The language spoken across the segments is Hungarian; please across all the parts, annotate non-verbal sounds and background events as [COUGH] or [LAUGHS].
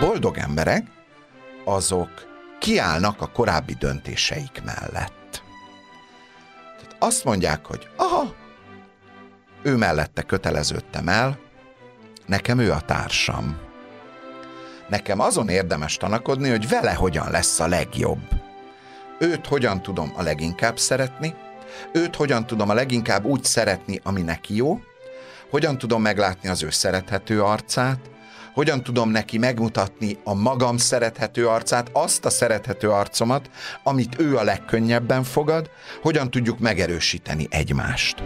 boldog emberek, azok kiállnak a korábbi döntéseik mellett. Tehát azt mondják, hogy aha, ő mellette köteleződtem el, nekem ő a társam. Nekem azon érdemes tanakodni, hogy vele hogyan lesz a legjobb. Őt hogyan tudom a leginkább szeretni, őt hogyan tudom a leginkább úgy szeretni, ami neki jó, hogyan tudom meglátni az ő szerethető arcát, hogyan tudom neki megmutatni a magam szerethető arcát, azt a szerethető arcomat, amit ő a legkönnyebben fogad, hogyan tudjuk megerősíteni egymást.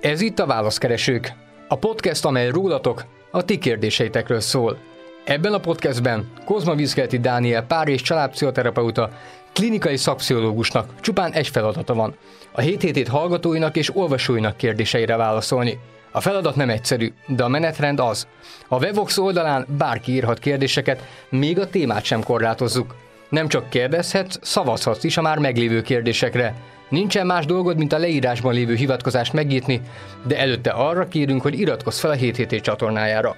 Ez itt a Válaszkeresők, a podcast, amely rólatok, a ti kérdéseitekről szól. Ebben a podcastben Kozma Vizkelti Dániel pár és családpszichoterapeuta klinikai szakpszichológusnak csupán egy feladata van. A 7 hét hallgatóinak és olvasóinak kérdéseire válaszolni. A feladat nem egyszerű, de a menetrend az. A Wevox oldalán bárki írhat kérdéseket, még a témát sem korlátozzuk. Nem csak kérdezhetsz, szavazhatsz is a már meglévő kérdésekre. Nincsen más dolgod, mint a leírásban lévő hivatkozást megnyitni, de előtte arra kérünk, hogy iratkozz fel a 7 hét csatornájára.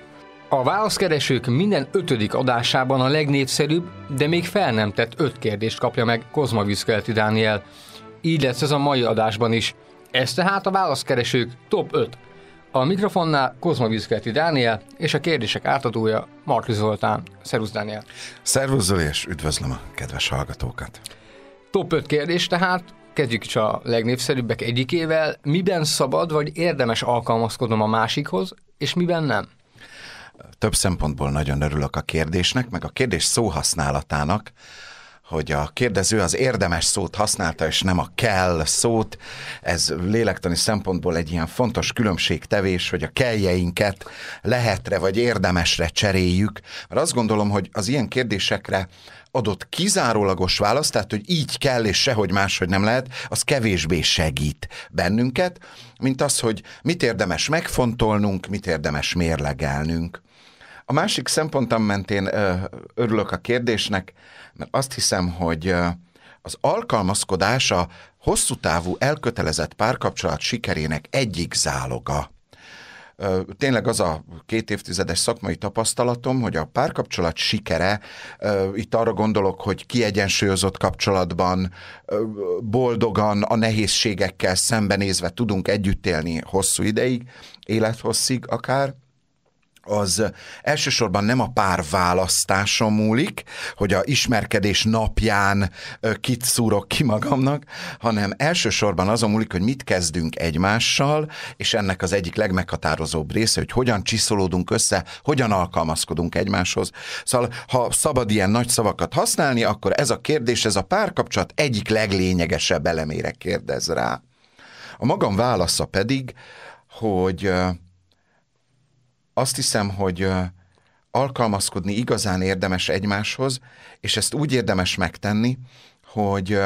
A válaszkeresők minden ötödik adásában a legnépszerűbb, de még fel nem tett öt kérdést kapja meg Kozma Vizkelti Dániel. Így lesz ez a mai adásban is. Ez tehát a válaszkeresők top 5. A mikrofonnál Kozma Vizkelti Dániel és a kérdések átadója Marti Zoltán. Szervusz Dániel! Szervusz Zoli, és üdvözlöm a kedves hallgatókat! Top 5 kérdés tehát, kezdjük is a legnépszerűbbek egyikével. Miben szabad vagy érdemes alkalmazkodnom a másikhoz, és miben nem? több szempontból nagyon örülök a kérdésnek, meg a kérdés szóhasználatának, hogy a kérdező az érdemes szót használta, és nem a kell szót. Ez lélektani szempontból egy ilyen fontos különbségtevés, hogy a kelljeinket lehetre vagy érdemesre cseréljük. Mert azt gondolom, hogy az ilyen kérdésekre adott kizárólagos választ, tehát hogy így kell és sehogy máshogy nem lehet, az kevésbé segít bennünket, mint az, hogy mit érdemes megfontolnunk, mit érdemes mérlegelnünk. A másik szempontom mentén örülök a kérdésnek, mert azt hiszem, hogy az alkalmazkodás a hosszú távú elkötelezett párkapcsolat sikerének egyik záloga. Tényleg az a két évtizedes szakmai tapasztalatom, hogy a párkapcsolat sikere, itt arra gondolok, hogy kiegyensúlyozott kapcsolatban, boldogan, a nehézségekkel szembenézve tudunk együtt élni hosszú ideig, élethosszig akár, az elsősorban nem a pár választáson múlik, hogy a ismerkedés napján kit szúrok ki magamnak, hanem elsősorban azon múlik, hogy mit kezdünk egymással, és ennek az egyik legmeghatározóbb része, hogy hogyan csiszolódunk össze, hogyan alkalmazkodunk egymáshoz. Szóval, ha szabad ilyen nagy szavakat használni, akkor ez a kérdés, ez a párkapcsolat egyik leglényegesebb elemére kérdez rá. A magam válasza pedig, hogy azt hiszem, hogy alkalmazkodni igazán érdemes egymáshoz, és ezt úgy érdemes megtenni, hogy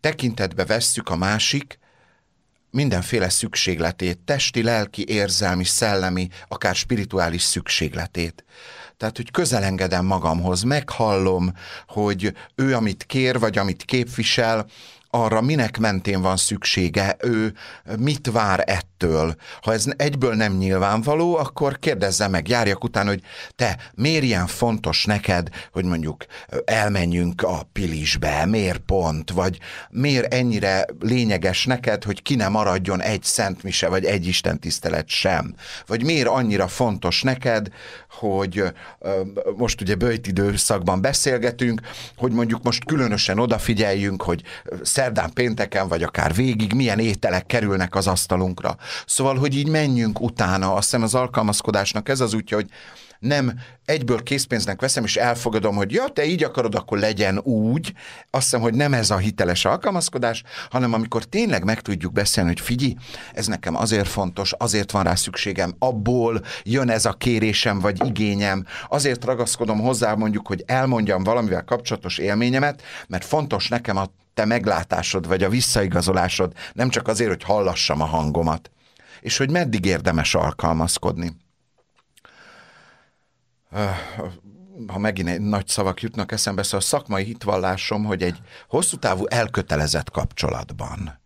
tekintetbe vesszük a másik mindenféle szükségletét, testi, lelki, érzelmi, szellemi, akár spirituális szükségletét. Tehát, hogy közelengedem magamhoz, meghallom, hogy ő, amit kér, vagy amit képvisel, arra minek mentén van szüksége, ő mit vár ettől. Ha ez egyből nem nyilvánvaló, akkor kérdezze meg, járjak után, hogy te miért ilyen fontos neked, hogy mondjuk elmenjünk a pilisbe, miért pont, vagy miért ennyire lényeges neked, hogy ki ne maradjon egy szent mise, vagy egy Isten tisztelet sem. Vagy miért annyira fontos neked, hogy most ugye bőjt időszakban beszélgetünk, hogy mondjuk most különösen odafigyeljünk, hogy szerdán, pénteken, vagy akár végig milyen ételek kerülnek az asztalunkra. Szóval, hogy így menjünk utána, azt hiszem az alkalmazkodásnak ez az útja, hogy nem egyből készpénznek veszem, és elfogadom, hogy ja, te így akarod, akkor legyen úgy. Azt hiszem, hogy nem ez a hiteles alkalmazkodás, hanem amikor tényleg meg tudjuk beszélni, hogy figyelj, ez nekem azért fontos, azért van rá szükségem, abból jön ez a kérésem vagy igényem, azért ragaszkodom hozzá mondjuk, hogy elmondjam valamivel kapcsolatos élményemet, mert fontos nekem a te meglátásod, vagy a visszaigazolásod, nem csak azért, hogy hallassam a hangomat. És hogy meddig érdemes alkalmazkodni ha megint nagy szavak jutnak eszembe, szóval a szakmai hitvallásom, hogy egy hosszú távú elkötelezett kapcsolatban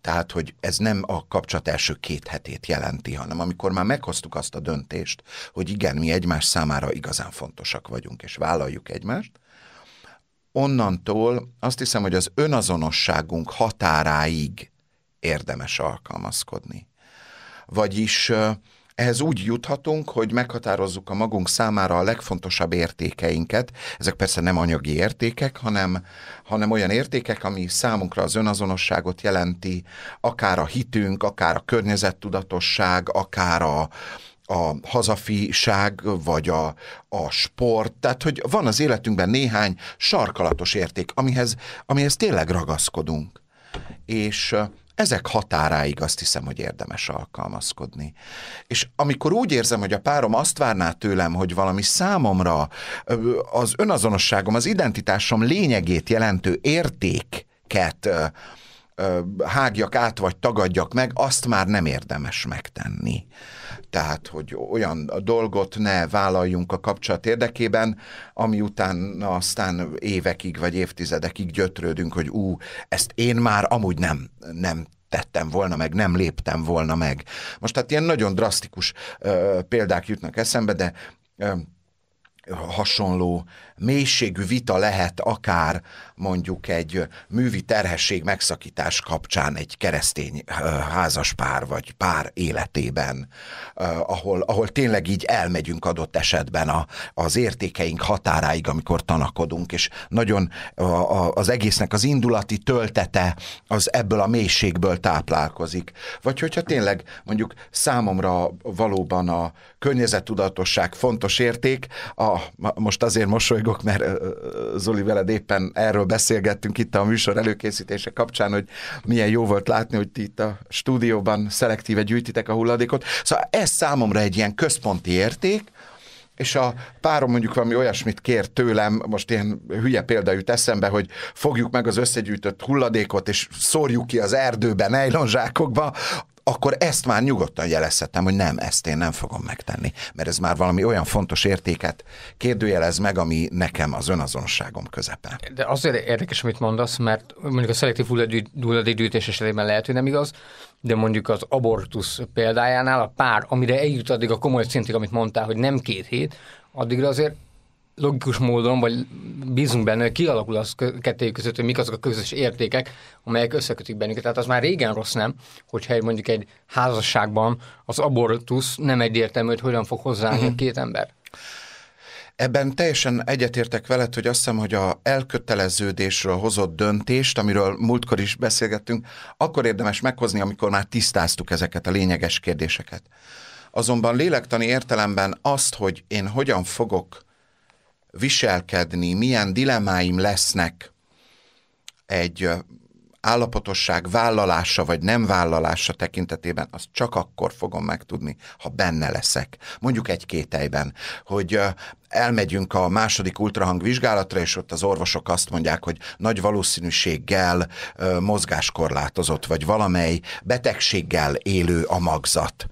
Tehát, hogy ez nem a kapcsolat első két hetét jelenti, hanem amikor már meghoztuk azt a döntést, hogy igen, mi egymás számára igazán fontosak vagyunk, és vállaljuk egymást, onnantól azt hiszem, hogy az önazonosságunk határáig érdemes alkalmazkodni. Vagyis ehhez úgy juthatunk, hogy meghatározzuk a magunk számára a legfontosabb értékeinket. Ezek persze nem anyagi értékek, hanem, hanem olyan értékek, ami számunkra az önazonosságot jelenti, akár a hitünk, akár a környezettudatosság, akár a, a hazafiság, vagy a, a sport, tehát hogy van az életünkben néhány sarkalatos érték, amihez, amihez tényleg ragaszkodunk. És ezek határáig azt hiszem, hogy érdemes alkalmazkodni. És amikor úgy érzem, hogy a párom azt várná tőlem, hogy valami számomra az önazonosságom, az identitásom lényegét jelentő értéket hágjak át, vagy tagadjak meg, azt már nem érdemes megtenni. Tehát, hogy olyan dolgot ne vállaljunk a kapcsolat érdekében, ami után aztán évekig vagy évtizedekig gyötrődünk, hogy ú, ezt én már amúgy nem, nem tettem volna meg, nem léptem volna meg. Most hát ilyen nagyon drasztikus ö, példák jutnak eszembe, de ö, hasonló mélységű vita lehet akár mondjuk egy művi terhesség megszakítás kapcsán egy keresztény házas pár vagy pár életében, ahol, ahol tényleg így elmegyünk adott esetben a, az értékeink határáig, amikor tanakodunk, és nagyon a, a, az egésznek az indulati töltete az ebből a mélységből táplálkozik. Vagy hogyha tényleg mondjuk számomra valóban a környezettudatosság fontos érték, a, most azért mosolygok, mosolygok, mert Zoli veled éppen erről beszélgettünk itt a műsor előkészítése kapcsán, hogy milyen jó volt látni, hogy ti itt a stúdióban szelektíve gyűjtitek a hulladékot. Szóval ez számomra egy ilyen központi érték, és a párom mondjuk valami olyasmit kér tőlem, most ilyen hülye példa jut eszembe, hogy fogjuk meg az összegyűjtött hulladékot, és szórjuk ki az erdőbe, nejlonzsákokba, akkor ezt már nyugodtan jelezhetem, hogy nem, ezt én nem fogom megtenni, mert ez már valami olyan fontos értéket kérdőjelez meg, ami nekem az önazonosságom közepe. De azért érdekes, amit mondasz, mert mondjuk a szelektív hulladékgyűjtés esetében lehet, hogy nem igaz, de mondjuk az abortusz példájánál a pár, amire eljut addig a komoly szintig, amit mondtál, hogy nem két hét, addigra azért logikus módon, vagy bízunk benne, hogy kialakul az kettőjük között, hogy mik azok a közös értékek, amelyek összekötik bennünket. Tehát az már régen rossz nem, hogyha mondjuk egy házasságban az abortusz nem egyértelmű, hogy hogyan fog hozzáállni uh-huh. két ember. Ebben teljesen egyetértek veled, hogy azt hiszem, hogy a elköteleződésről hozott döntést, amiről múltkor is beszélgettünk, akkor érdemes meghozni, amikor már tisztáztuk ezeket a lényeges kérdéseket. Azonban lélektani értelemben azt, hogy én hogyan fogok viselkedni, milyen dilemáim lesznek egy állapotosság vállalása vagy nem vállalása tekintetében, azt csak akkor fogom megtudni, ha benne leszek. Mondjuk egy kételyben, hogy elmegyünk a második ultrahang vizsgálatra, és ott az orvosok azt mondják, hogy nagy valószínűséggel mozgáskorlátozott, vagy valamely betegséggel élő a magzat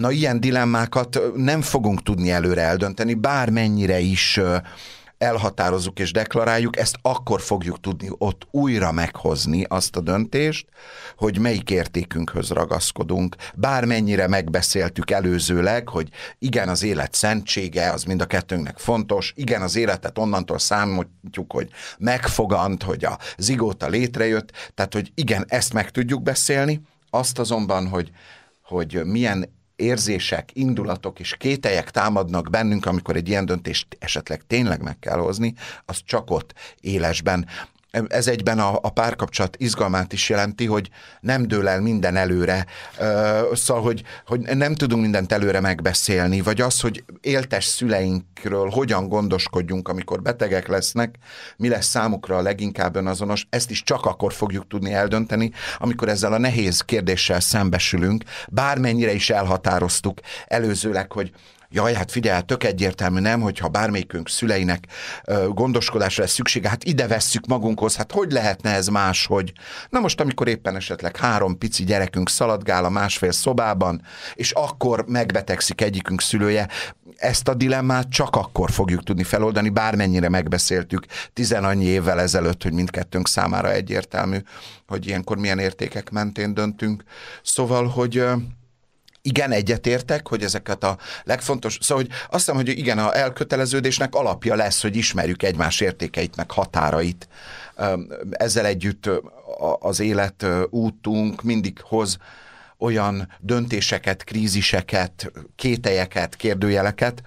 Na ilyen dilemmákat nem fogunk tudni előre eldönteni, bármennyire is elhatározzuk és deklaráljuk, ezt akkor fogjuk tudni ott újra meghozni azt a döntést, hogy melyik értékünkhöz ragaszkodunk. Bármennyire megbeszéltük előzőleg, hogy igen, az élet szentsége, az mind a kettőnknek fontos, igen, az életet onnantól számítjuk, hogy megfogant, hogy a zigóta létrejött, tehát, hogy igen, ezt meg tudjuk beszélni, azt azonban, hogy, hogy milyen érzések, indulatok és kételyek támadnak bennünk, amikor egy ilyen döntést esetleg tényleg meg kell hozni, az csak ott élesben ez egyben a, a párkapcsolat izgalmát is jelenti, hogy nem dől el minden előre, szóval, hogy, hogy nem tudunk mindent előre megbeszélni, vagy az, hogy éltes szüleinkről hogyan gondoskodjunk, amikor betegek lesznek, mi lesz számukra a leginkább önazonos, ezt is csak akkor fogjuk tudni eldönteni, amikor ezzel a nehéz kérdéssel szembesülünk, bármennyire is elhatároztuk előzőleg, hogy Jaj, hát figyelj, tök egyértelmű nem, hogyha bármelyikünk szüleinek gondoskodásra lesz szüksége, hát ide vesszük magunkhoz, hát hogy lehetne ez máshogy? Na most, amikor éppen esetleg három pici gyerekünk szaladgál a másfél szobában, és akkor megbetegszik egyikünk szülője, ezt a dilemmát csak akkor fogjuk tudni feloldani, bármennyire megbeszéltük tizenannyi évvel ezelőtt, hogy mindkettőnk számára egyértelmű, hogy ilyenkor milyen értékek mentén döntünk. Szóval, hogy igen, egyetértek, hogy ezeket a legfontos, szóval hogy azt hiszem, hogy igen, a elköteleződésnek alapja lesz, hogy ismerjük egymás értékeit, meg határait. Ezzel együtt az élet útunk mindig hoz olyan döntéseket, kríziseket, kételyeket, kérdőjeleket,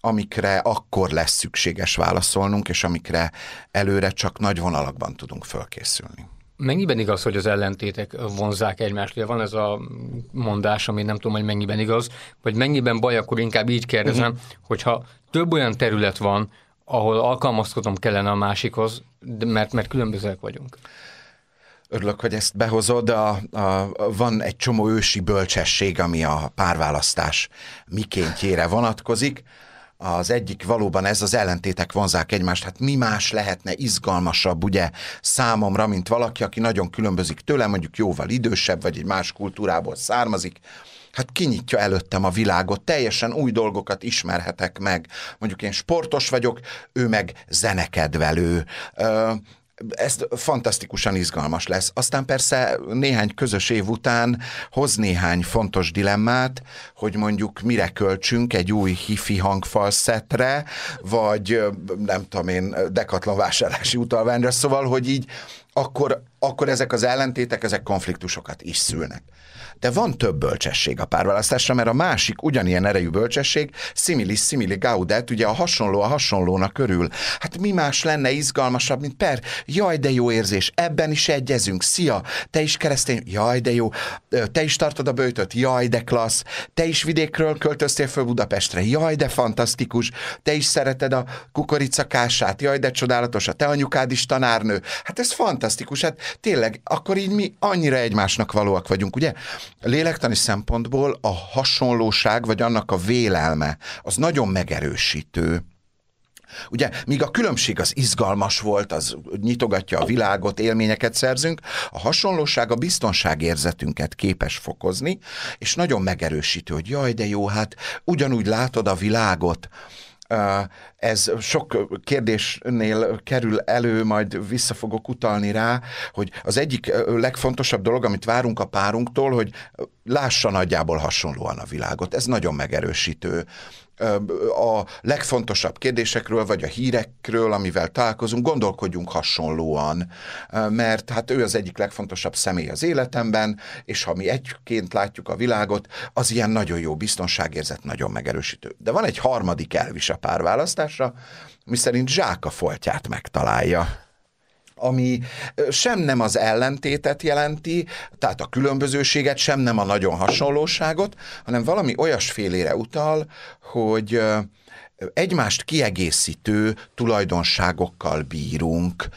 amikre akkor lesz szükséges válaszolnunk, és amikre előre csak nagy vonalakban tudunk fölkészülni. Mennyiben igaz, hogy az ellentétek vonzák egymást? Ugye van ez a mondás, ami nem tudom, hogy mennyiben igaz, vagy mennyiben baj, akkor inkább így kérdezem, uh-huh. hogyha több olyan terület van, ahol alkalmazkodom kellene a másikhoz, mert, mert különbözőek vagyunk. Örülök, hogy ezt behozod. A, a, van egy csomó ősi bölcsesség, ami a párválasztás mikéntjére vonatkozik. Az egyik valóban ez az ellentétek vonzák egymást. Hát mi más lehetne izgalmasabb, ugye, számomra, mint valaki, aki nagyon különbözik tőlem, mondjuk jóval idősebb, vagy egy más kultúrából származik, hát kinyitja előttem a világot, teljesen új dolgokat ismerhetek meg. Mondjuk én sportos vagyok, ő meg zenekedvelő ez fantasztikusan izgalmas lesz. Aztán persze néhány közös év után hoz néhány fontos dilemmát, hogy mondjuk mire költsünk egy új hifi hangfalszetre, vagy nem tudom én, dekatlan vásárlási utalványra, szóval, hogy így akkor, akkor ezek az ellentétek, ezek konfliktusokat is szülnek. De van több bölcsesség a párválasztásra, mert a másik ugyanilyen erejű bölcsesség, similis simili gaudet, ugye a hasonló a hasonlónak körül. Hát mi más lenne izgalmasabb, mint per, jaj, de jó érzés, ebben is egyezünk, szia, te is keresztény, jaj, de jó, te is tartod a bőtöt, jaj, de klassz, te is vidékről költöztél föl Budapestre, jaj, de fantasztikus, te is szereted a kukoricakását, jaj, de csodálatos, a te anyukád is tanárnő. Hát ez fantasztikus, hát tényleg, akkor így mi annyira egymásnak valóak vagyunk, ugye? lélektani szempontból a hasonlóság, vagy annak a vélelme, az nagyon megerősítő. Ugye, míg a különbség az izgalmas volt, az nyitogatja a világot, élményeket szerzünk, a hasonlóság a biztonságérzetünket képes fokozni, és nagyon megerősítő, hogy jaj, de jó, hát ugyanúgy látod a világot, ez sok kérdésnél kerül elő, majd vissza fogok utalni rá, hogy az egyik legfontosabb dolog, amit várunk a párunktól, hogy lássa nagyjából hasonlóan a világot. Ez nagyon megerősítő a legfontosabb kérdésekről, vagy a hírekről, amivel találkozunk, gondolkodjunk hasonlóan, mert hát ő az egyik legfontosabb személy az életemben, és ha mi egyként látjuk a világot, az ilyen nagyon jó biztonságérzet, nagyon megerősítő. De van egy harmadik elvis a párválasztásra, miszerint zsák a foltját megtalálja ami sem nem az ellentétet jelenti, tehát a különbözőséget, sem nem a nagyon hasonlóságot, hanem valami olyasfélére utal, hogy egymást kiegészítő tulajdonságokkal bírunk,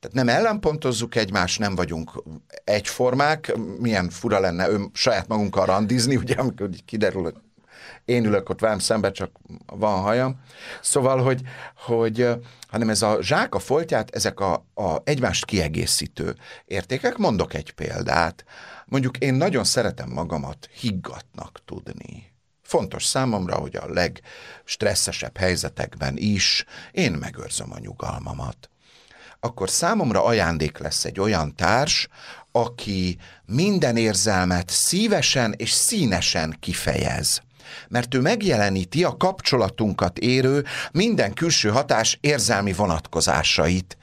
tehát nem ellenpontozzuk egymást, nem vagyunk egyformák, milyen fura lenne ön saját magunkkal randizni, ugye, amikor kiderül, hogy én ülök ott velem szembe, csak van hajam. Szóval, hogy, hogy hanem ez a zsák a foltját, ezek a, a egymást kiegészítő értékek. Mondok egy példát. Mondjuk én nagyon szeretem magamat higgatnak tudni. Fontos számomra, hogy a legstresszesebb helyzetekben is én megőrzöm a nyugalmamat. Akkor számomra ajándék lesz egy olyan társ, aki minden érzelmet szívesen és színesen kifejez mert ő megjeleníti a kapcsolatunkat érő minden külső hatás érzelmi vonatkozásait.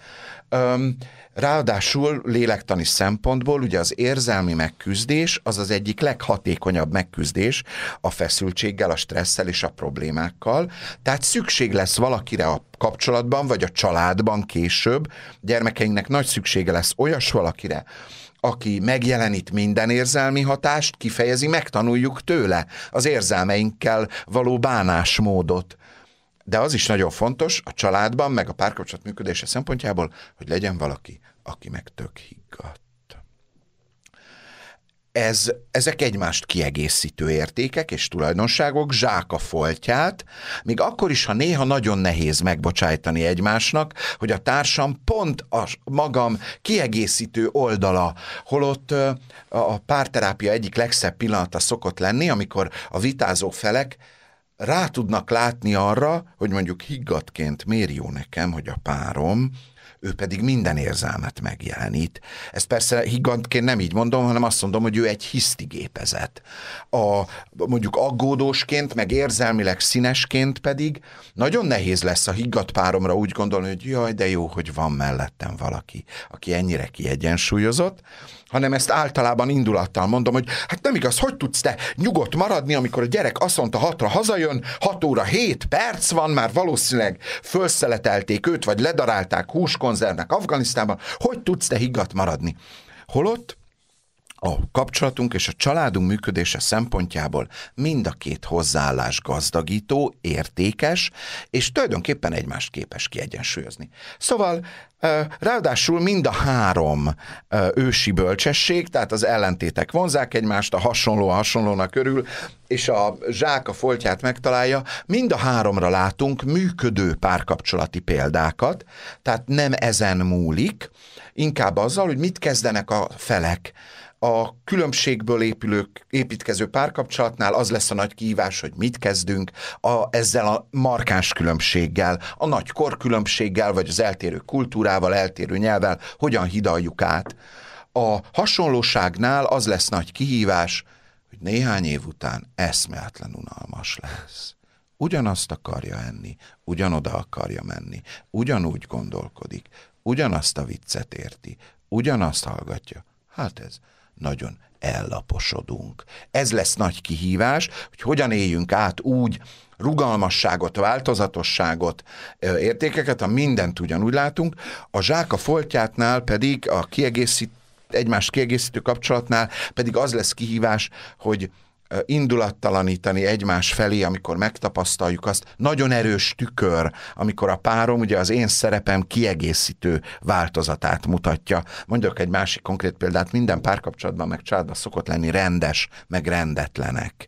Öm, Ráadásul lélektani szempontból ugye az érzelmi megküzdés az az egyik leghatékonyabb megküzdés a feszültséggel, a stresszel és a problémákkal. Tehát szükség lesz valakire a kapcsolatban, vagy a családban később. Gyermekeinknek nagy szüksége lesz olyas valakire, aki megjelenít minden érzelmi hatást, kifejezi, megtanuljuk tőle az érzelmeinkkel való bánásmódot. De az is nagyon fontos a családban, meg a párkapcsolat működése szempontjából, hogy legyen valaki, aki meg tök higgadt. ez, ezek egymást kiegészítő értékek és tulajdonságok, zsák a foltját, még akkor is, ha néha nagyon nehéz megbocsájtani egymásnak, hogy a társam pont a magam kiegészítő oldala, holott a párterápia egyik legszebb pillanata szokott lenni, amikor a vitázó felek rá tudnak látni arra, hogy mondjuk higgadként miért jó nekem, hogy a párom ő pedig minden érzelmet megjelenít. Ezt persze higantként nem így mondom, hanem azt mondom, hogy ő egy hisztigépezet. A, mondjuk aggódósként, meg érzelmileg színesként pedig nagyon nehéz lesz a higgadt páromra úgy gondolni, hogy jaj, de jó, hogy van mellettem valaki, aki ennyire kiegyensúlyozott, hanem ezt általában indulattal mondom, hogy hát nem igaz, hogy tudsz te nyugodt maradni, amikor a gyerek azt mondta hatra hazajön, hat óra hét perc van, már valószínűleg fölszeletelték őt, vagy ledarálták húskonzervnek Afganisztánban, hogy tudsz te higgadt maradni? Holott a kapcsolatunk és a családunk működése szempontjából mind a két hozzáállás gazdagító, értékes, és tulajdonképpen egymást képes kiegyensúlyozni. Szóval ráadásul mind a három ősi bölcsesség, tehát az ellentétek vonzák egymást, a hasonló a hasonlónak örül, és a zsák a foltját megtalálja, mind a háromra látunk működő párkapcsolati példákat, tehát nem ezen múlik, inkább azzal, hogy mit kezdenek a felek a különbségből épülő, építkező párkapcsolatnál az lesz a nagy kihívás, hogy mit kezdünk a, ezzel a markáns különbséggel, a nagy korkülönbséggel, vagy az eltérő kultúrával, eltérő nyelvvel, hogyan hidaljuk át. A hasonlóságnál az lesz nagy kihívás, hogy néhány év után eszméletlen unalmas lesz. Ugyanazt akarja enni, ugyanoda akarja menni, ugyanúgy gondolkodik, ugyanazt a viccet érti, ugyanazt hallgatja. Hát ez nagyon ellaposodunk. Ez lesz nagy kihívás, hogy hogyan éljünk át úgy rugalmasságot, változatosságot, értékeket, a mindent ugyanúgy látunk. A zsák a foltjátnál pedig a kiegészít, egymást kiegészítő kapcsolatnál pedig az lesz kihívás, hogy indulattalanítani egymás felé, amikor megtapasztaljuk azt, nagyon erős tükör, amikor a párom ugye az én szerepem kiegészítő változatát mutatja. Mondjuk egy másik konkrét példát, minden párkapcsolatban meg családban szokott lenni rendes, meg rendetlenek.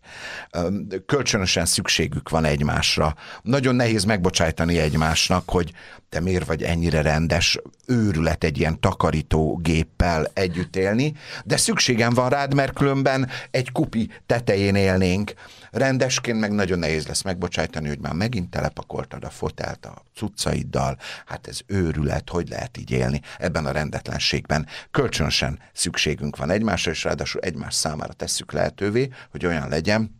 Kölcsönösen szükségük van egymásra. Nagyon nehéz megbocsájtani egymásnak, hogy te miért vagy ennyire rendes, őrület egy ilyen takarító géppel együtt élni, de szükségem van rád, mert különben egy kupi tetején élnénk. Rendesként meg nagyon nehéz lesz megbocsájtani, hogy már megint telepakoltad a fotelt a cuccaiddal, hát ez őrület, hogy lehet így élni ebben a rendetlenségben. Kölcsönösen szükségünk van egymásra, és ráadásul egymás számára tesszük lehetővé, hogy olyan legyen,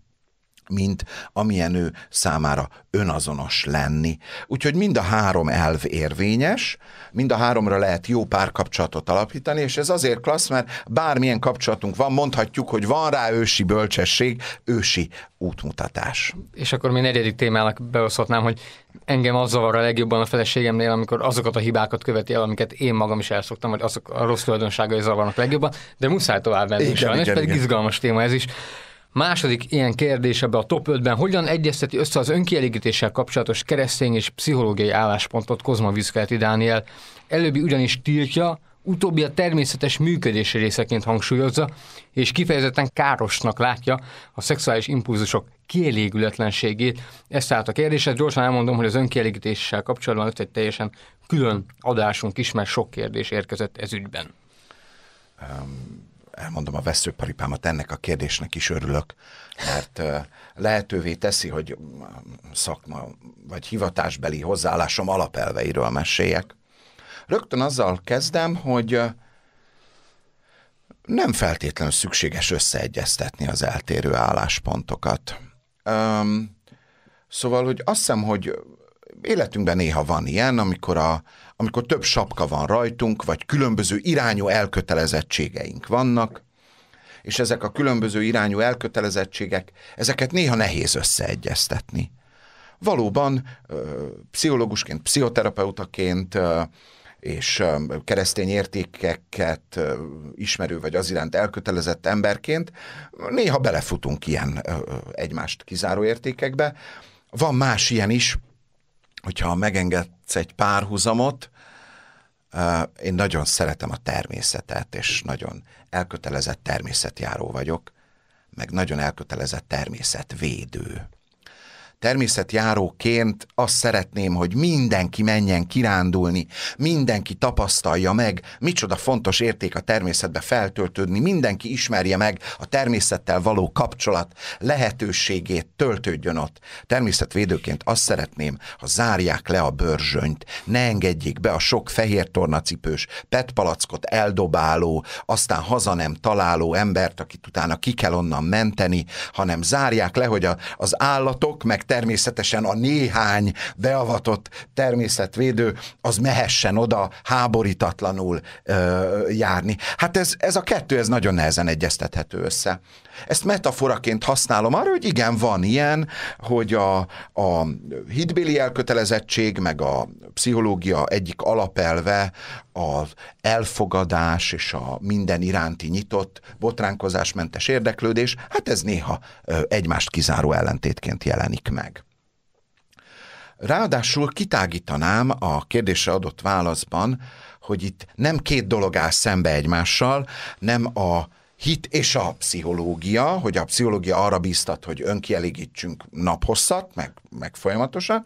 mint amilyen ő számára önazonos lenni. Úgyhogy mind a három elv érvényes, mind a háromra lehet jó párkapcsolatot alapítani, és ez azért klassz, mert bármilyen kapcsolatunk van, mondhatjuk, hogy van rá ősi bölcsesség, ősi útmutatás. És akkor mi negyedik témának beoszthatnám, hogy engem az zavar a legjobban a feleségemnél, amikor azokat a hibákat követi el, amiket én magam is elszoktam, vagy azok a rossz tulajdonságai zavarnak legjobban, de muszáj tovább menni sajnos, igen, pedig igen. izgalmas téma ez is. Második ilyen kérdés ebbe a top 5-ben, hogyan egyezteti össze az önkielégítéssel kapcsolatos keresztény és pszichológiai álláspontot Kozma Vizkeleti Dániel. Előbbi ugyanis tiltja, utóbbi a természetes működési részeként hangsúlyozza, és kifejezetten károsnak látja a szexuális impulzusok kielégületlenségét. Ez tehát a kérdés, gyorsan elmondom, hogy az önkielégítéssel kapcsolatban ott egy teljesen külön adásunk is, mert sok kérdés érkezett ez ügyben. Um elmondom a veszőparipámat, ennek a kérdésnek is örülök, mert lehetővé teszi, hogy szakma vagy hivatásbeli hozzáállásom alapelveiről meséljek. Rögtön azzal kezdem, hogy nem feltétlenül szükséges összeegyeztetni az eltérő álláspontokat. szóval, hogy azt hiszem, hogy életünkben néha van ilyen, amikor, a, amikor több sapka van rajtunk, vagy különböző irányú elkötelezettségeink vannak, és ezek a különböző irányú elkötelezettségek, ezeket néha nehéz összeegyeztetni. Valóban pszichológusként, pszichoterapeutaként és keresztény értékeket ismerő vagy az iránt elkötelezett emberként néha belefutunk ilyen egymást kizáró értékekbe. Van más ilyen is, hogyha megengedsz egy párhuzamot, Én nagyon szeretem a természetet, és nagyon elkötelezett természetjáró vagyok, meg nagyon elkötelezett természetvédő természetjáróként azt szeretném, hogy mindenki menjen kirándulni, mindenki tapasztalja meg, micsoda fontos érték a természetbe feltöltődni, mindenki ismerje meg a természettel való kapcsolat lehetőségét, töltődjön ott. Természetvédőként azt szeretném, ha zárják le a bőrzsönyt, ne engedjék be a sok fehér tornacipős, petpalackot eldobáló, aztán haza nem találó embert, akit utána ki kell onnan menteni, hanem zárják le, hogy a, az állatok, meg természetesen a néhány beavatott természetvédő az mehessen oda háborítatlanul ö, járni. Hát ez, ez a kettő, ez nagyon nehezen egyeztethető össze. Ezt metaforaként használom arra, hogy igen, van ilyen, hogy a, a hitbéli elkötelezettség, meg a pszichológia egyik alapelve az elfogadás és a minden iránti nyitott, botránkozásmentes érdeklődés, hát ez néha egymást kizáró ellentétként jelenik meg. Ráadásul kitágítanám a kérdésre adott válaszban, hogy itt nem két dolog áll szembe egymással, nem a hit és a pszichológia, hogy a pszichológia arra bíztat, hogy önkielégítsünk naphosszat, meg, meg folyamatosan,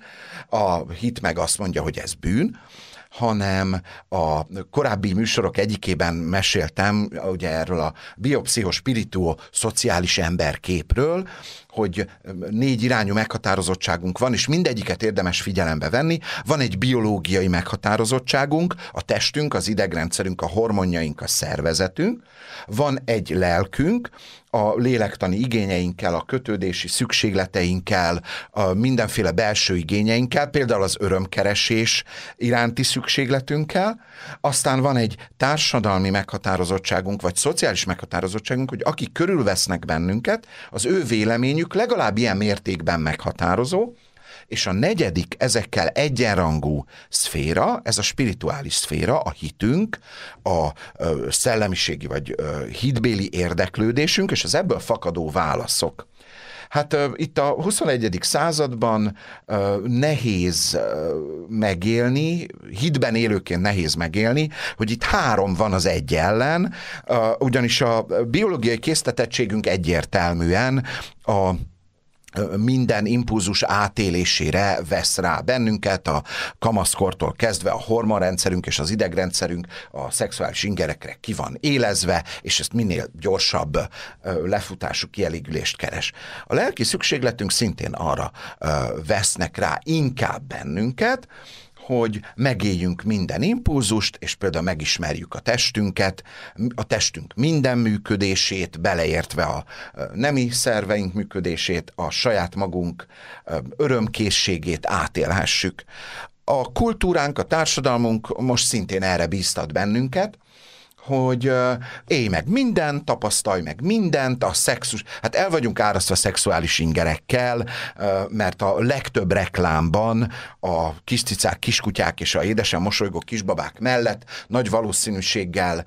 a hit meg azt mondja, hogy ez bűn, hanem a korábbi műsorok egyikében meséltem ugye erről a biopszichospirituo szociális emberképről, hogy négy irányú meghatározottságunk van, és mindegyiket érdemes figyelembe venni. Van egy biológiai meghatározottságunk, a testünk, az idegrendszerünk, a hormonjaink, a szervezetünk. Van egy lelkünk, a lélektani igényeinkkel, a kötődési szükségleteinkkel, a mindenféle belső igényeinkkel, például az örömkeresés iránti szükségletünkkel. Aztán van egy társadalmi meghatározottságunk, vagy szociális meghatározottságunk, hogy akik körülvesznek bennünket, az ő véleményük legalább ilyen mértékben meghatározó, és a negyedik ezekkel egyenrangú szféra, ez a spirituális szféra, a hitünk, a szellemiségi vagy hitbéli érdeklődésünk, és az ebből fakadó válaszok. Hát itt a 21. században nehéz megélni, hitben élőként nehéz megélni, hogy itt három van az egy ellen, ugyanis a biológiai késztetettségünk egyértelműen a minden impulzus átélésére vesz rá bennünket, a kamaszkortól kezdve a hormonrendszerünk és az idegrendszerünk a szexuális ingerekre ki van élezve, és ezt minél gyorsabb lefutású kielégülést keres. A lelki szükségletünk szintén arra vesznek rá inkább bennünket, hogy megéljünk minden impulzust, és például megismerjük a testünket, a testünk minden működését, beleértve a nemi szerveink működését, a saját magunk örömkészségét átélhessük. A kultúránk, a társadalmunk most szintén erre bíztat bennünket, hogy élj meg mindent, tapasztalj meg mindent, a szexus, hát el vagyunk árasztva szexuális ingerekkel, mert a legtöbb reklámban a kis cicák, kiskutyák és a édesen mosolygó kisbabák mellett nagy valószínűséggel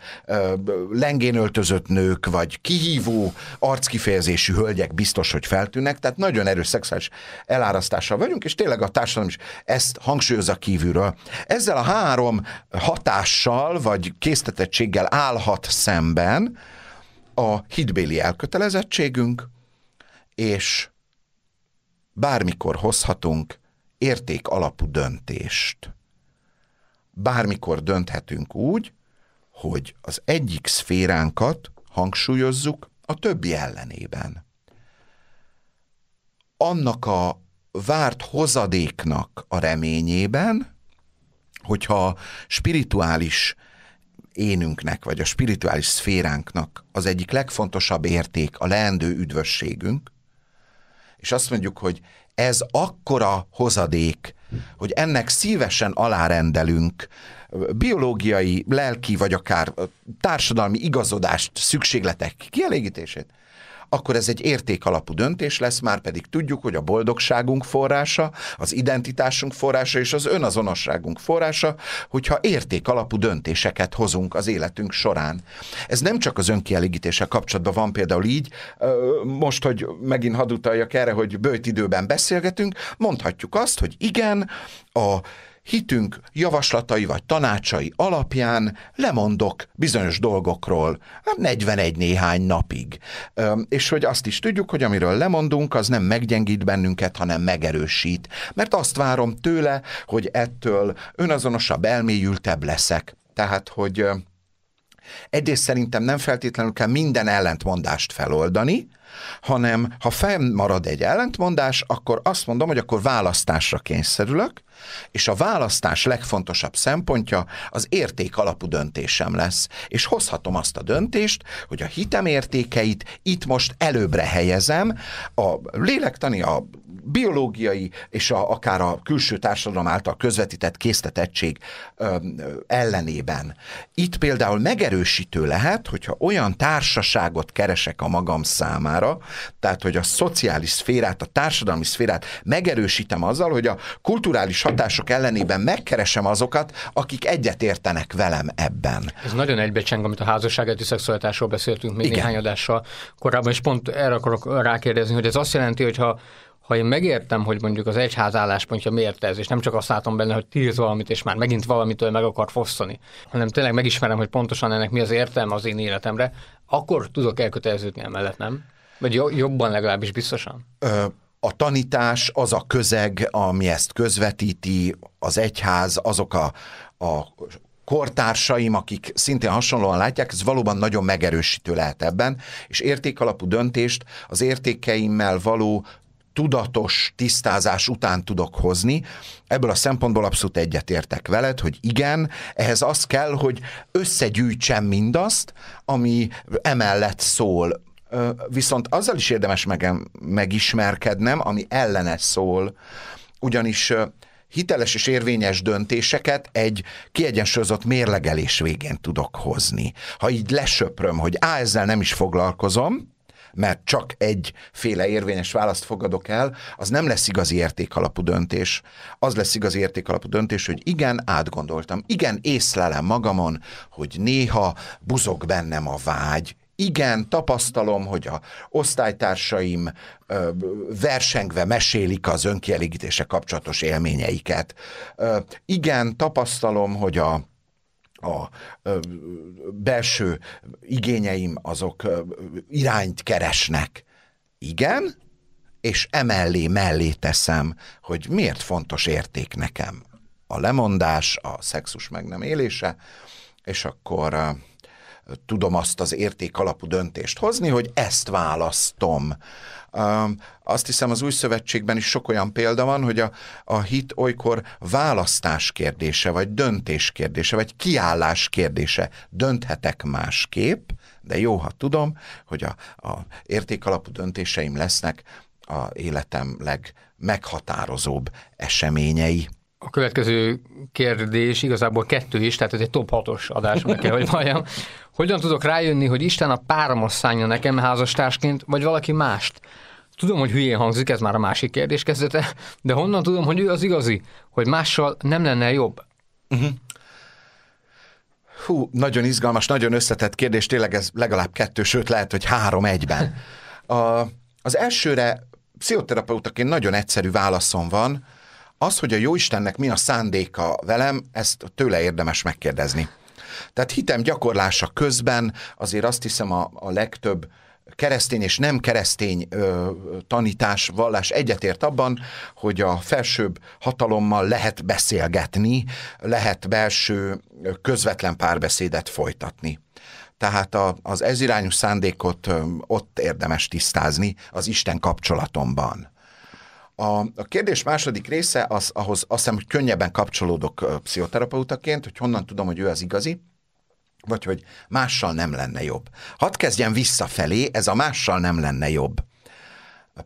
lengén öltözött nők, vagy kihívó arckifejezésű hölgyek biztos, hogy feltűnnek, tehát nagyon erős szexuális elárasztással vagyunk, és tényleg a társadalom is ezt hangsúlyozza kívülről. Ezzel a három hatással, vagy késztetettséggel állhat szemben a hitbéli elkötelezettségünk, és bármikor hozhatunk érték alapú döntést. Bármikor dönthetünk úgy, hogy az egyik szféránkat hangsúlyozzuk a többi ellenében. Annak a várt hozadéknak a reményében, hogyha spirituális énünknek, vagy a spirituális szféránknak az egyik legfontosabb érték a leendő üdvösségünk, és azt mondjuk, hogy ez akkora hozadék, hogy ennek szívesen alárendelünk biológiai, lelki, vagy akár társadalmi igazodást, szükségletek kielégítését, akkor ez egy értékalapú döntés lesz, már pedig tudjuk, hogy a boldogságunk forrása, az identitásunk forrása és az önazonosságunk forrása, hogyha értékalapú döntéseket hozunk az életünk során. Ez nem csak az önkielégítéssel kapcsolatban van például így, most, hogy megint hadutaljak erre, hogy bőjt időben beszélgetünk, mondhatjuk azt, hogy igen, a hitünk javaslatai vagy tanácsai alapján lemondok bizonyos dolgokról 41 hát néhány napig. És hogy azt is tudjuk, hogy amiről lemondunk, az nem meggyengít bennünket, hanem megerősít. Mert azt várom tőle, hogy ettől önazonosabb, elmélyültebb leszek. Tehát, hogy egyrészt szerintem nem feltétlenül kell minden ellentmondást feloldani, hanem ha fennmarad egy ellentmondás, akkor azt mondom, hogy akkor választásra kényszerülök, és a választás legfontosabb szempontja az érték alapú döntésem lesz. És hozhatom azt a döntést, hogy a hitem értékeit itt most előbbre helyezem, a lélektani, a biológiai és a, akár a külső társadalom által közvetített késztetettség ö, ellenében. Itt például megerősítő lehet, hogyha olyan társaságot keresek a magam számára, tehát hogy a szociális szférát, a társadalmi szférát megerősítem azzal, hogy a kulturális hatások ellenében megkeresem azokat, akik egyetértenek velem ebben. Ez nagyon egybecseng, amit a házasságát szexualitásról beszéltünk még Igen. néhány adással korábban, és pont erre akarok rákérdezni, hogy ez azt jelenti, hogy ha ha én megértem, hogy mondjuk az egyház álláspontja miért ez, és nem csak azt látom benne, hogy tíz valamit, és már megint valamitől meg akar fosztani, hanem tényleg megismerem, hogy pontosan ennek mi az értelme az én életemre, akkor tudok elköteleződni emellett, nem? Vagy jobban legalábbis biztosan? Ö, a tanítás, az a közeg, ami ezt közvetíti, az egyház, azok a, a kortársaim, akik szintén hasonlóan látják, ez valóban nagyon megerősítő lehet ebben, és értékalapú döntést az értékeimmel való tudatos tisztázás után tudok hozni. Ebből a szempontból abszolút egyetértek veled, hogy igen, ehhez az kell, hogy összegyűjtsem mindazt, ami emellett szól. Viszont azzal is érdemes meg, megismerkednem, ami ellene szól, ugyanis hiteles és érvényes döntéseket egy kiegyensúlyozott mérlegelés végén tudok hozni. Ha így lesöpröm, hogy á, ezzel nem is foglalkozom, mert csak egyféle érvényes választ fogadok el, az nem lesz igazi értékalapú döntés. Az lesz igazi értékalapú döntés, hogy igen, átgondoltam, igen, észlelem magamon, hogy néha buzog bennem a vágy, igen, tapasztalom, hogy a osztálytársaim ö, versengve mesélik az önkielégítése kapcsolatos élményeiket. Ö, igen, tapasztalom, hogy a a belső igényeim azok irányt keresnek. Igen, és emellé mellé teszem, hogy miért fontos érték nekem a lemondás, a szexus meg nem élése, és akkor tudom azt az érték alapú döntést hozni, hogy ezt választom. Azt hiszem az új szövetségben is sok olyan példa van, hogy a, a hit olykor választás kérdése, vagy döntés kérdése, vagy kiállás kérdése. Dönthetek másképp, de jó, ha tudom, hogy a, a értékalapú döntéseim lesznek a életem legmeghatározóbb eseményei. A következő kérdés igazából kettő is, tehát ez egy top 6-os adás, meg kell, hogy valljam. Hogyan tudok rájönni, hogy Isten a páramos szánja nekem házastársként, vagy valaki mást? Tudom, hogy hülyén hangzik, ez már a másik kérdés kezdete, de honnan tudom, hogy ő az igazi, hogy mással nem lenne jobb? Uh-huh. Hú, nagyon izgalmas, nagyon összetett kérdés, tényleg ez legalább kettő, sőt lehet, hogy három egyben. [LAUGHS] A, az elsőre pszichoterapeutaként nagyon egyszerű válaszom van, az, hogy a Jóistennek mi a szándéka velem, ezt tőle érdemes megkérdezni. Tehát hitem gyakorlása közben azért azt hiszem a, a legtöbb keresztény és nem keresztény ö, tanítás, vallás egyetért abban, hogy a felsőbb hatalommal lehet beszélgetni, lehet belső közvetlen párbeszédet folytatni. Tehát a, az ezirányú szándékot ö, ott érdemes tisztázni az Isten kapcsolatomban. A, a kérdés második része, az, ahhoz azt hiszem, hogy könnyebben kapcsolódok pszichoterapeutaként, hogy honnan tudom, hogy ő az igazi, vagy hogy mással nem lenne jobb. Hadd kezdjem visszafelé, ez a mással nem lenne jobb.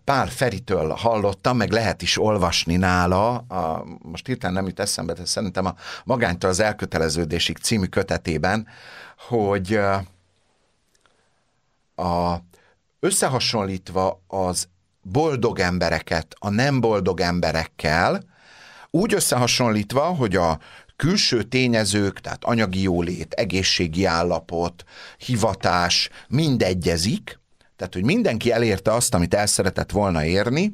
Pál Feritől hallottam, meg lehet is olvasni nála, a, most hirtelen nem jut eszembe, de szerintem a Magánytól az elköteleződésig című kötetében, hogy a, összehasonlítva az boldog embereket a nem boldog emberekkel, úgy összehasonlítva, hogy a külső tényezők, tehát anyagi jólét, egészségi állapot, hivatás, mind egyezik, tehát hogy mindenki elérte azt, amit el szeretett volna érni,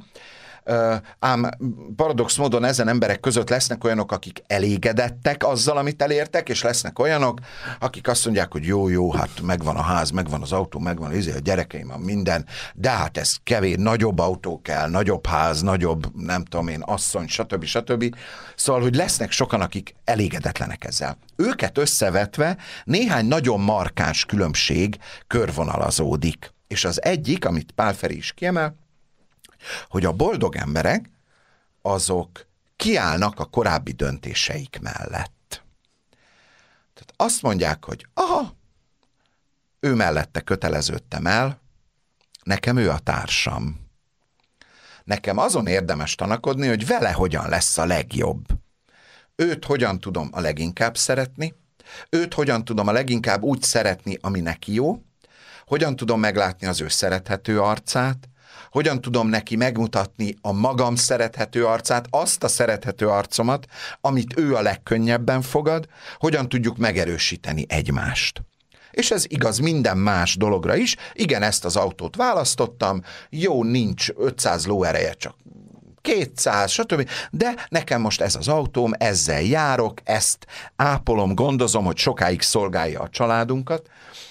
ám paradox módon ezen emberek között lesznek olyanok, akik elégedettek azzal, amit elértek, és lesznek olyanok, akik azt mondják, hogy jó, jó, hát megvan a ház, megvan az autó, megvan izé, a gyerekeim, a minden, de hát ez kevés, nagyobb autó kell, nagyobb ház, nagyobb, nem tudom én, asszony, stb. stb. Szóval, hogy lesznek sokan, akik elégedetlenek ezzel. Őket összevetve néhány nagyon markáns különbség körvonalazódik. És az egyik, amit Pál Feri is kiemel, hogy a boldog emberek azok kiállnak a korábbi döntéseik mellett. Tehát azt mondják, hogy aha, ő mellette köteleződtem el, nekem ő a társam. Nekem azon érdemes tanakodni, hogy vele hogyan lesz a legjobb. Őt hogyan tudom a leginkább szeretni, őt hogyan tudom a leginkább úgy szeretni, ami neki jó, hogyan tudom meglátni az ő szerethető arcát, hogyan tudom neki megmutatni a magam szerethető arcát, azt a szerethető arcomat, amit ő a legkönnyebben fogad, hogyan tudjuk megerősíteni egymást. És ez igaz minden más dologra is. Igen, ezt az autót választottam, jó, nincs 500 lóereje, csak 200, stb. De nekem most ez az autóm, ezzel járok, ezt ápolom, gondozom, hogy sokáig szolgálja a családunkat,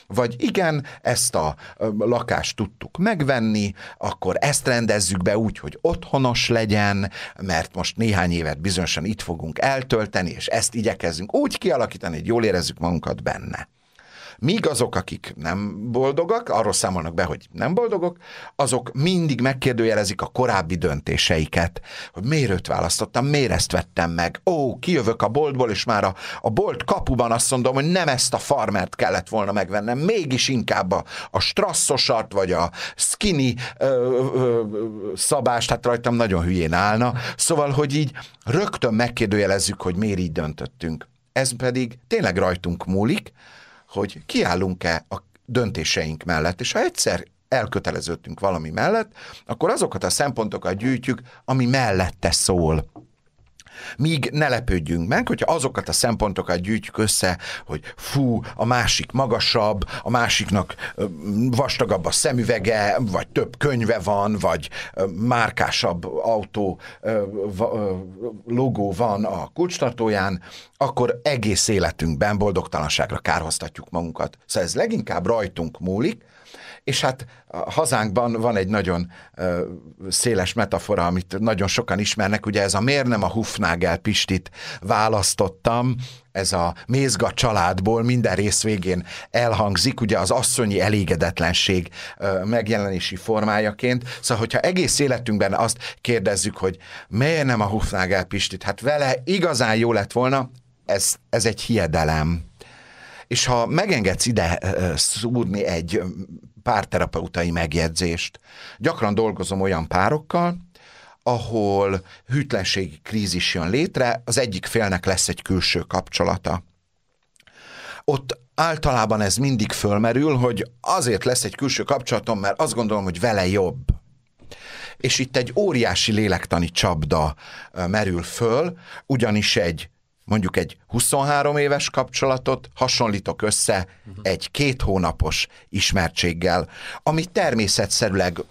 vagy igen, ezt a lakást tudtuk megvenni, akkor ezt rendezzük be úgy, hogy otthonos legyen, mert most néhány évet bizonyosan itt fogunk eltölteni, és ezt igyekezzünk úgy kialakítani, hogy jól érezzük magunkat benne. Míg azok, akik nem boldogak, arról számolnak be, hogy nem boldogok, azok mindig megkérdőjelezik a korábbi döntéseiket, hogy miért őt választottam, miért ezt vettem meg. Ó, kijövök a boltból, és már a, a bolt kapuban azt mondom, hogy nem ezt a farmert kellett volna megvennem, mégis inkább a, a strasszosat, vagy a skinny ö, ö, szabást, hát rajtam nagyon hülyén állna. Szóval, hogy így rögtön megkérdőjelezzük, hogy miért így döntöttünk. Ez pedig tényleg rajtunk múlik, hogy kiállunk-e a döntéseink mellett, és ha egyszer elköteleződtünk valami mellett, akkor azokat a szempontokat gyűjtjük, ami mellette szól. Míg ne lepődjünk meg, hogyha azokat a szempontokat gyűjtjük össze, hogy fú, a másik magasabb, a másiknak vastagabb a szemüvege, vagy több könyve van, vagy márkásabb autó logó van a kulcstartóján, akkor egész életünkben boldogtalanságra kárhoztatjuk magunkat. Szóval ez leginkább rajtunk múlik, és hát a hazánkban van egy nagyon ö, széles metafora, amit nagyon sokan ismernek, ugye ez a miért nem a Hufnagel Pistit választottam, ez a mézga családból minden rész végén elhangzik, ugye az asszonyi elégedetlenség megjelenési formájaként. Szóval, hogyha egész életünkben azt kérdezzük, hogy miért nem a Hufnagel Pistit, hát vele igazán jó lett volna, ez, ez egy hiedelem. És ha megengedsz ide szúrni egy párterapeutai megjegyzést. Gyakran dolgozom olyan párokkal, ahol hűtlenségi krízis jön létre, az egyik félnek lesz egy külső kapcsolata. Ott általában ez mindig fölmerül, hogy azért lesz egy külső kapcsolatom, mert azt gondolom, hogy vele jobb. És itt egy óriási lélektani csapda merül föl, ugyanis egy mondjuk egy 23 éves kapcsolatot hasonlítok össze egy két hónapos ismertséggel, ami természetszerűleg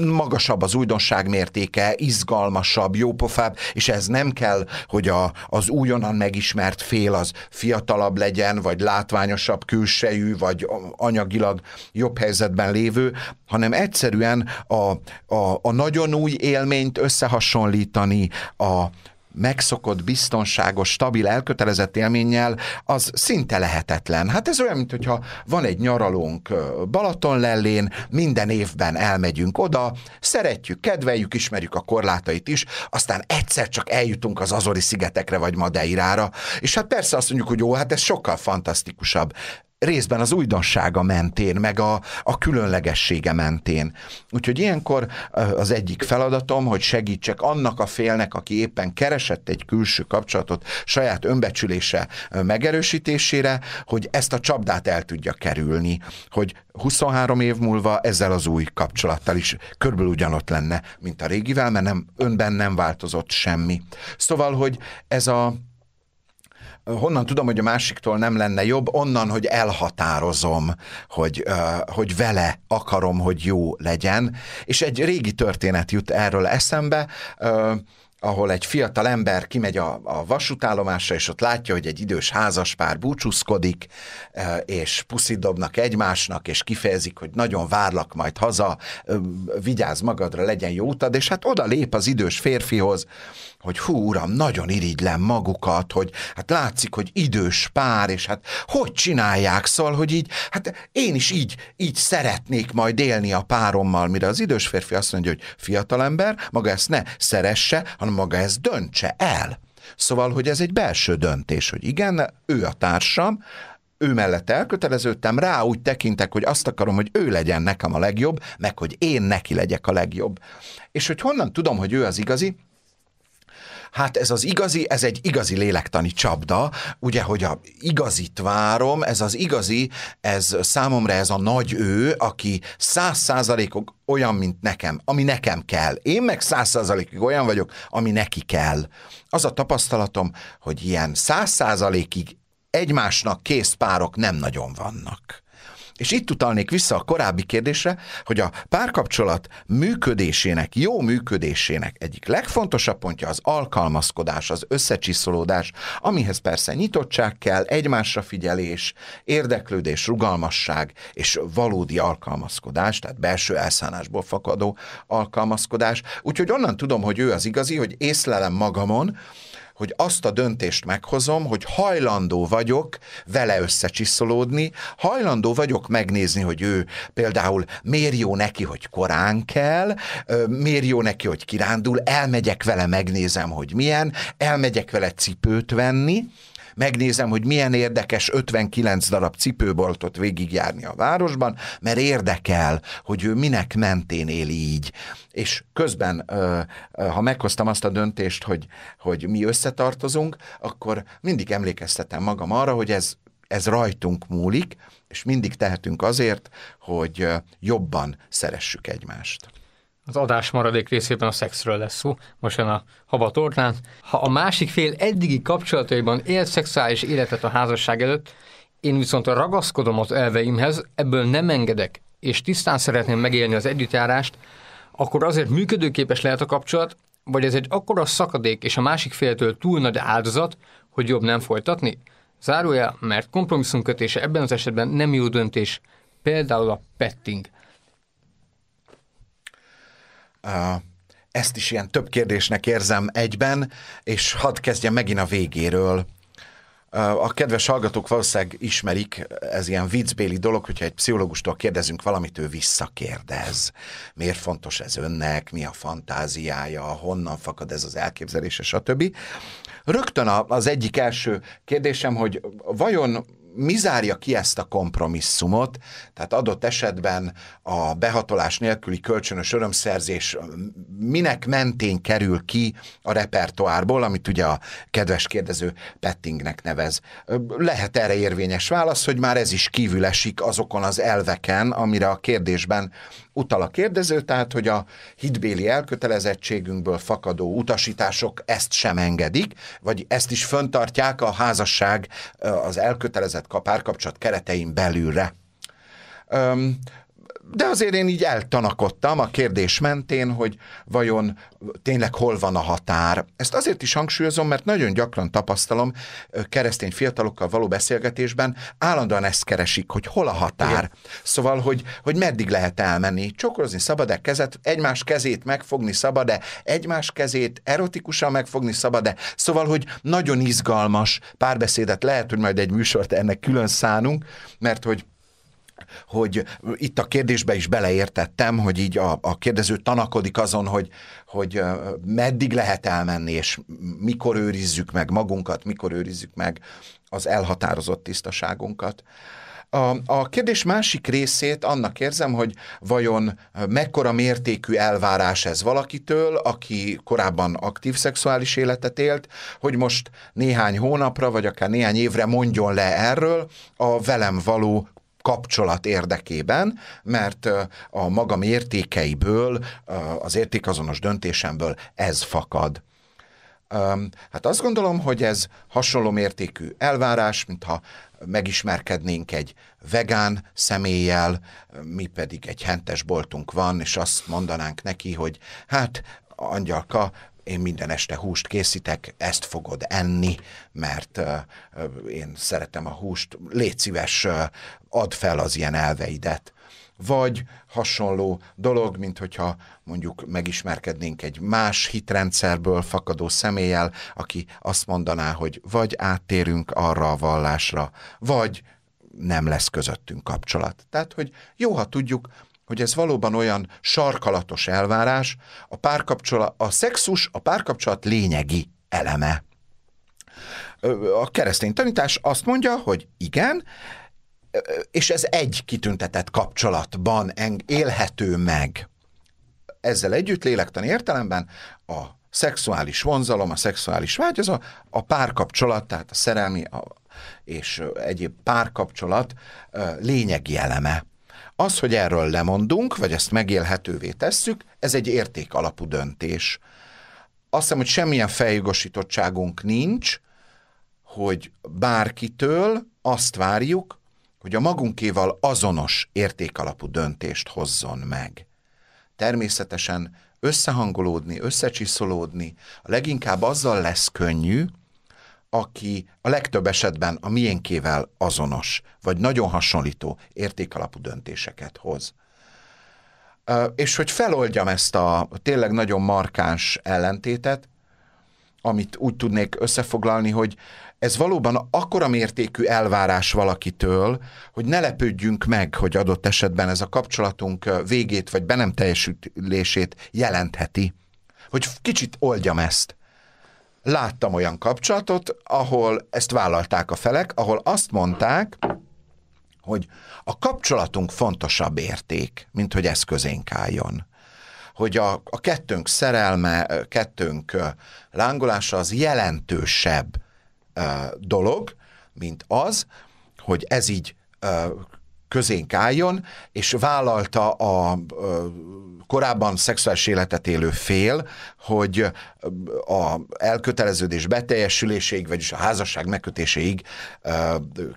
magasabb az újdonság mértéke, izgalmasabb, jópofább, és ez nem kell, hogy a, az újonnan megismert fél az fiatalabb legyen, vagy látványosabb külsejű, vagy anyagilag jobb helyzetben lévő, hanem egyszerűen a, a, a nagyon új élményt összehasonlítani a, megszokott, biztonságos, stabil, elkötelezett élménnyel, az szinte lehetetlen. Hát ez olyan, mint hogyha van egy nyaralónk Balatonlellén, minden évben elmegyünk oda, szeretjük, kedveljük, ismerjük a korlátait is, aztán egyszer csak eljutunk az Azori szigetekre vagy Madeirára, és hát persze azt mondjuk, hogy jó, hát ez sokkal fantasztikusabb részben az újdonsága mentén, meg a, a különlegessége mentén. Úgyhogy ilyenkor az egyik feladatom, hogy segítsek annak a félnek, aki éppen keresett egy külső kapcsolatot saját önbecsülése megerősítésére, hogy ezt a csapdát el tudja kerülni, hogy 23 év múlva ezzel az új kapcsolattal is körülbelül ugyanott lenne, mint a régivel, mert nem, önben nem változott semmi. Szóval, hogy ez a honnan tudom, hogy a másiktól nem lenne jobb? Onnan, hogy elhatározom, hogy, hogy vele akarom, hogy jó legyen. És egy régi történet jut erről eszembe, ahol egy fiatal ember kimegy a, a vasútállomásra, és ott látja, hogy egy idős házaspár búcsúzkodik, és puszit dobnak egymásnak, és kifejezik, hogy nagyon várlak majd haza, vigyázz magadra, legyen jó utad, és hát oda lép az idős férfihoz, hogy hú, uram, nagyon irigylem magukat, hogy hát látszik, hogy idős pár, és hát hogy csinálják, szóval, hogy így, hát én is így, így szeretnék majd élni a párommal, mire az idős férfi azt mondja, hogy fiatalember, maga ezt ne szeresse, hanem maga ezt döntse el. Szóval, hogy ez egy belső döntés, hogy igen, ő a társam, ő mellett elköteleződtem, rá úgy tekintek, hogy azt akarom, hogy ő legyen nekem a legjobb, meg hogy én neki legyek a legjobb. És hogy honnan tudom, hogy ő az igazi, Hát ez az igazi, ez egy igazi lélektani csapda, ugye, hogy a igazit várom, ez az igazi, ez számomra ez a nagy ő, aki száz százalékok olyan, mint nekem, ami nekem kell. Én meg száz százalékig olyan vagyok, ami neki kell. Az a tapasztalatom, hogy ilyen száz százalékig egymásnak kész párok nem nagyon vannak. És itt utalnék vissza a korábbi kérdésre, hogy a párkapcsolat működésének, jó működésének egyik legfontosabb pontja az alkalmazkodás, az összecsiszolódás, amihez persze nyitottság kell, egymásra figyelés, érdeklődés, rugalmasság és valódi alkalmazkodás, tehát belső elszánásból fakadó alkalmazkodás. Úgyhogy onnan tudom, hogy ő az igazi, hogy észlelem magamon, hogy azt a döntést meghozom, hogy hajlandó vagyok vele összecsiszolódni, hajlandó vagyok megnézni, hogy ő például miért jó neki, hogy korán kell, miért jó neki, hogy kirándul, elmegyek vele, megnézem, hogy milyen, elmegyek vele cipőt venni, megnézem, hogy milyen érdekes 59 darab cipőboltot végigjárni a városban, mert érdekel, hogy ő minek mentén él így. És közben, ha meghoztam azt a döntést, hogy, hogy mi összetartozunk, akkor mindig emlékeztetem magam arra, hogy ez, ez rajtunk múlik, és mindig tehetünk azért, hogy jobban szeressük egymást. Az adás maradék részében a szexről lesz szó, most jön a habatornán. Ha a másik fél eddigi kapcsolataiban élt szexuális életet a házasság előtt, én viszont ragaszkodom az elveimhez, ebből nem engedek, és tisztán szeretném megélni az együttjárást, akkor azért működőképes lehet a kapcsolat, vagy ez egy akkora szakadék és a másik féltől túl nagy áldozat, hogy jobb nem folytatni? Zárója, mert kompromisszumkötése ebben az esetben nem jó döntés, például a petting. Ezt is ilyen több kérdésnek érzem egyben, és hadd kezdjem megint a végéről. A kedves hallgatók valószínűleg ismerik, ez ilyen viccbéli dolog, hogyha egy pszichológustól kérdezünk valamit, ő visszakérdez. Miért fontos ez önnek, mi a fantáziája, honnan fakad ez az elképzelése, stb. Rögtön az egyik első kérdésem, hogy vajon mi zárja ki ezt a kompromisszumot, tehát adott esetben a behatolás nélküli kölcsönös örömszerzés minek mentén kerül ki a repertoárból, amit ugye a kedves kérdező pettingnek nevez. Lehet erre érvényes válasz, hogy már ez is kívül esik azokon az elveken, amire a kérdésben utal a kérdező, tehát hogy a hitbéli elkötelezettségünkből fakadó utasítások ezt sem engedik, vagy ezt is föntartják a házasság az elkötelezett párkapcsolat keretein belülre. Um, de azért én így eltanakodtam a kérdés mentén, hogy vajon tényleg hol van a határ. Ezt azért is hangsúlyozom, mert nagyon gyakran tapasztalom keresztény fiatalokkal való beszélgetésben, állandóan ezt keresik, hogy hol a határ. Igen. Szóval, hogy, hogy meddig lehet elmenni. Csokorozni szabad-e kezet, egymás kezét megfogni szabad-e, egymás kezét erotikusan megfogni szabad-e. Szóval, hogy nagyon izgalmas párbeszédet lehet, hogy majd egy műsort ennek külön szánunk, mert hogy hogy itt a kérdésbe is beleértettem, hogy így a, a kérdező tanakodik azon, hogy, hogy meddig lehet elmenni, és mikor őrizzük meg magunkat, mikor őrizzük meg az elhatározott tisztaságunkat. A, a kérdés másik részét annak érzem, hogy vajon mekkora mértékű elvárás ez valakitől, aki korábban aktív szexuális életet élt, hogy most néhány hónapra, vagy akár néhány évre mondjon le erről a velem való kapcsolat érdekében, mert a magam értékeiből, az értékazonos döntésemből ez fakad. Hát azt gondolom, hogy ez hasonló mértékű elvárás, mintha megismerkednénk egy vegán személlyel, mi pedig egy hentes boltunk van, és azt mondanánk neki, hogy hát angyalka, én minden este húst készítek, ezt fogod enni, mert én szeretem a húst, légy szíves, add fel az ilyen elveidet. Vagy hasonló dolog, mint hogyha mondjuk megismerkednénk egy más hitrendszerből fakadó személlyel, aki azt mondaná, hogy vagy áttérünk arra a vallásra, vagy nem lesz közöttünk kapcsolat. Tehát, hogy jó, ha tudjuk, hogy ez valóban olyan sarkalatos elvárás, a párkapcsolat, a szexus a párkapcsolat lényegi eleme. A keresztény tanítás azt mondja, hogy igen, és ez egy kitüntetett kapcsolatban élhető meg. Ezzel együtt lélektani értelemben a szexuális vonzalom, a szexuális vágy, az a, a párkapcsolat, tehát a szerelmi a, és egyéb párkapcsolat lényegi eleme. Az, hogy erről lemondunk, vagy ezt megélhetővé tesszük, ez egy érték alapú döntés. Azt hiszem, hogy semmilyen feljogosítottságunk nincs, hogy bárkitől azt várjuk, hogy a magunkéval azonos értékalapú döntést hozzon meg. Természetesen összehangolódni, összecsiszolódni, a leginkább azzal lesz könnyű, aki a legtöbb esetben a miénkével azonos, vagy nagyon hasonlító értékalapú döntéseket hoz. És hogy feloldjam ezt a tényleg nagyon markáns ellentétet, amit úgy tudnék összefoglalni, hogy ez valóban akkora mértékű elvárás valakitől, hogy ne lepődjünk meg, hogy adott esetben ez a kapcsolatunk végét vagy be nem teljesülését jelentheti. Hogy kicsit oldjam ezt láttam olyan kapcsolatot, ahol ezt vállalták a felek, ahol azt mondták, hogy a kapcsolatunk fontosabb érték, mint hogy ez közénk álljon. Hogy a, a kettőnk szerelme, kettőnk lángolása az jelentősebb uh, dolog, mint az, hogy ez így uh, közénk álljon, és vállalta a, a korábban szexuális életet élő fél, hogy a elköteleződés beteljesüléséig, vagyis a házasság megkötéséig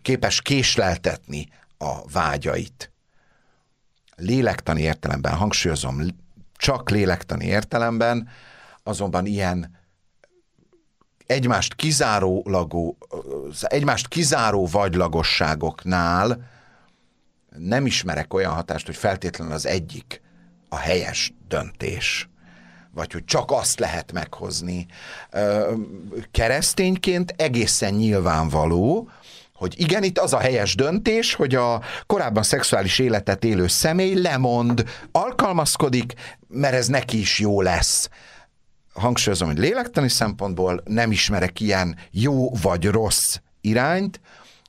képes késleltetni a vágyait. Lélektani értelemben, hangsúlyozom, csak lélektani értelemben, azonban ilyen egymást kizárólagó, egymást kizáró vagylagosságoknál nem ismerek olyan hatást, hogy feltétlenül az egyik a helyes döntés vagy hogy csak azt lehet meghozni. Keresztényként egészen nyilvánvaló, hogy igen, itt az a helyes döntés, hogy a korábban szexuális életet élő személy lemond, alkalmazkodik, mert ez neki is jó lesz. Hangsúlyozom, hogy lélektani szempontból nem ismerek ilyen jó vagy rossz irányt,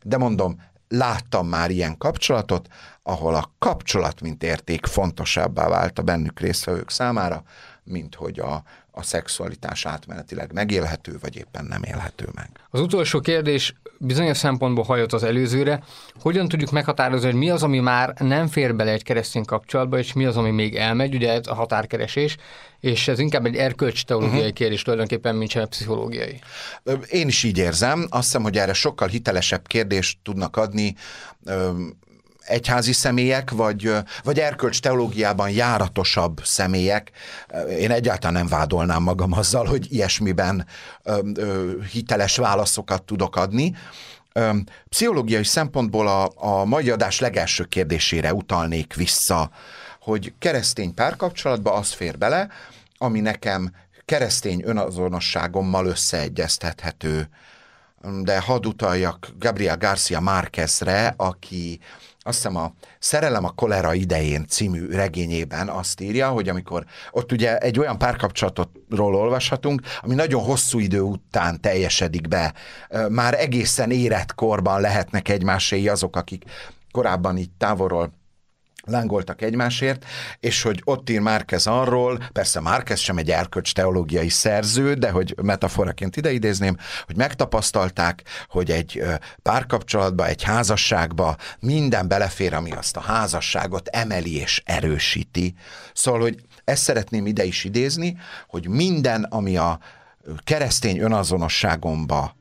de mondom, láttam már ilyen kapcsolatot, ahol a kapcsolat, mint érték fontosabbá vált a bennük résztvevők számára, mint hogy a, a szexualitás átmenetileg megélhető, vagy éppen nem élhető meg. Az utolsó kérdés bizonyos szempontból hajott az előzőre. Hogyan tudjuk meghatározni, hogy mi az, ami már nem fér bele egy keresztény kapcsolatba, és mi az, ami még elmegy, ugye ez a határkeresés, és ez inkább egy erkölcs teológiai uh-huh. kérdés tulajdonképpen, mint sem pszichológiai. Én is így érzem. Azt hiszem, hogy erre sokkal hitelesebb kérdést tudnak adni egyházi személyek, vagy, vagy erkölcs teológiában járatosabb személyek. Én egyáltalán nem vádolnám magam azzal, hogy ilyesmiben ö, ö, hiteles válaszokat tudok adni. Ö, pszichológiai szempontból a, a mai adás legelső kérdésére utalnék vissza, hogy keresztény párkapcsolatba az fér bele, ami nekem keresztény önazonosságommal összeegyeztethető. De hadd utaljak Gabriel Garcia Márquezre, aki azt hiszem a Szerelem a kolera idején című regényében azt írja, hogy amikor ott ugye egy olyan párkapcsolatról olvashatunk, ami nagyon hosszú idő után teljesedik be, már egészen érett korban lehetnek egymáséi azok, akik korábban így távolról lángoltak egymásért, és hogy ott ír Márkez arról, persze Márkez sem egy erkölcs teológiai szerző, de hogy metaforaként ideidézném, hogy megtapasztalták, hogy egy párkapcsolatba, egy házasságba minden belefér, ami azt a házasságot emeli és erősíti. Szóval, hogy ezt szeretném ide is idézni, hogy minden, ami a keresztény önazonosságomba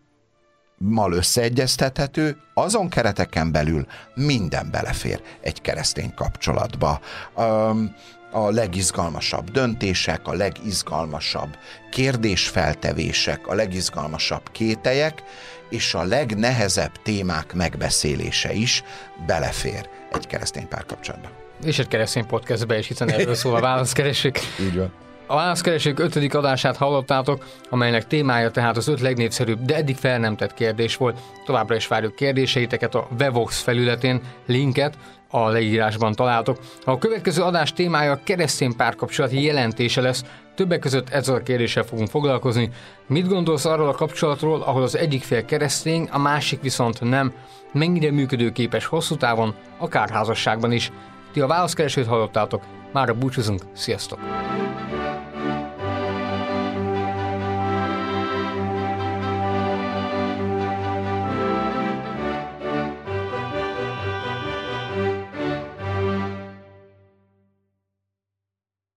mal összeegyeztethető, azon kereteken belül minden belefér egy keresztény kapcsolatba. Um, a legizgalmasabb döntések, a legizgalmasabb kérdésfeltevések, a legizgalmasabb kételyek, és a legnehezebb témák megbeszélése is belefér egy keresztény párkapcsolatba. És egy keresztény podcastbe is, hiszen erről szól a válaszkeresők. Így van. A válaszkeresők ötödik adását hallottátok, amelynek témája tehát az öt legnépszerűbb, de eddig fel nem tett kérdés volt. Továbbra is várjuk kérdéseiteket a Vevox felületén, linket a leírásban találtok. A következő adás témája keresztény párkapcsolati jelentése lesz, többek között ezzel a kérdéssel fogunk foglalkozni. Mit gondolsz arról a kapcsolatról, ahol az egyik fél keresztény, a másik viszont nem? Mennyire működőképes hosszú távon, akár házasságban is? Ti a válaszkeresőt hallottátok, már a búcsúzunk, sziasztok!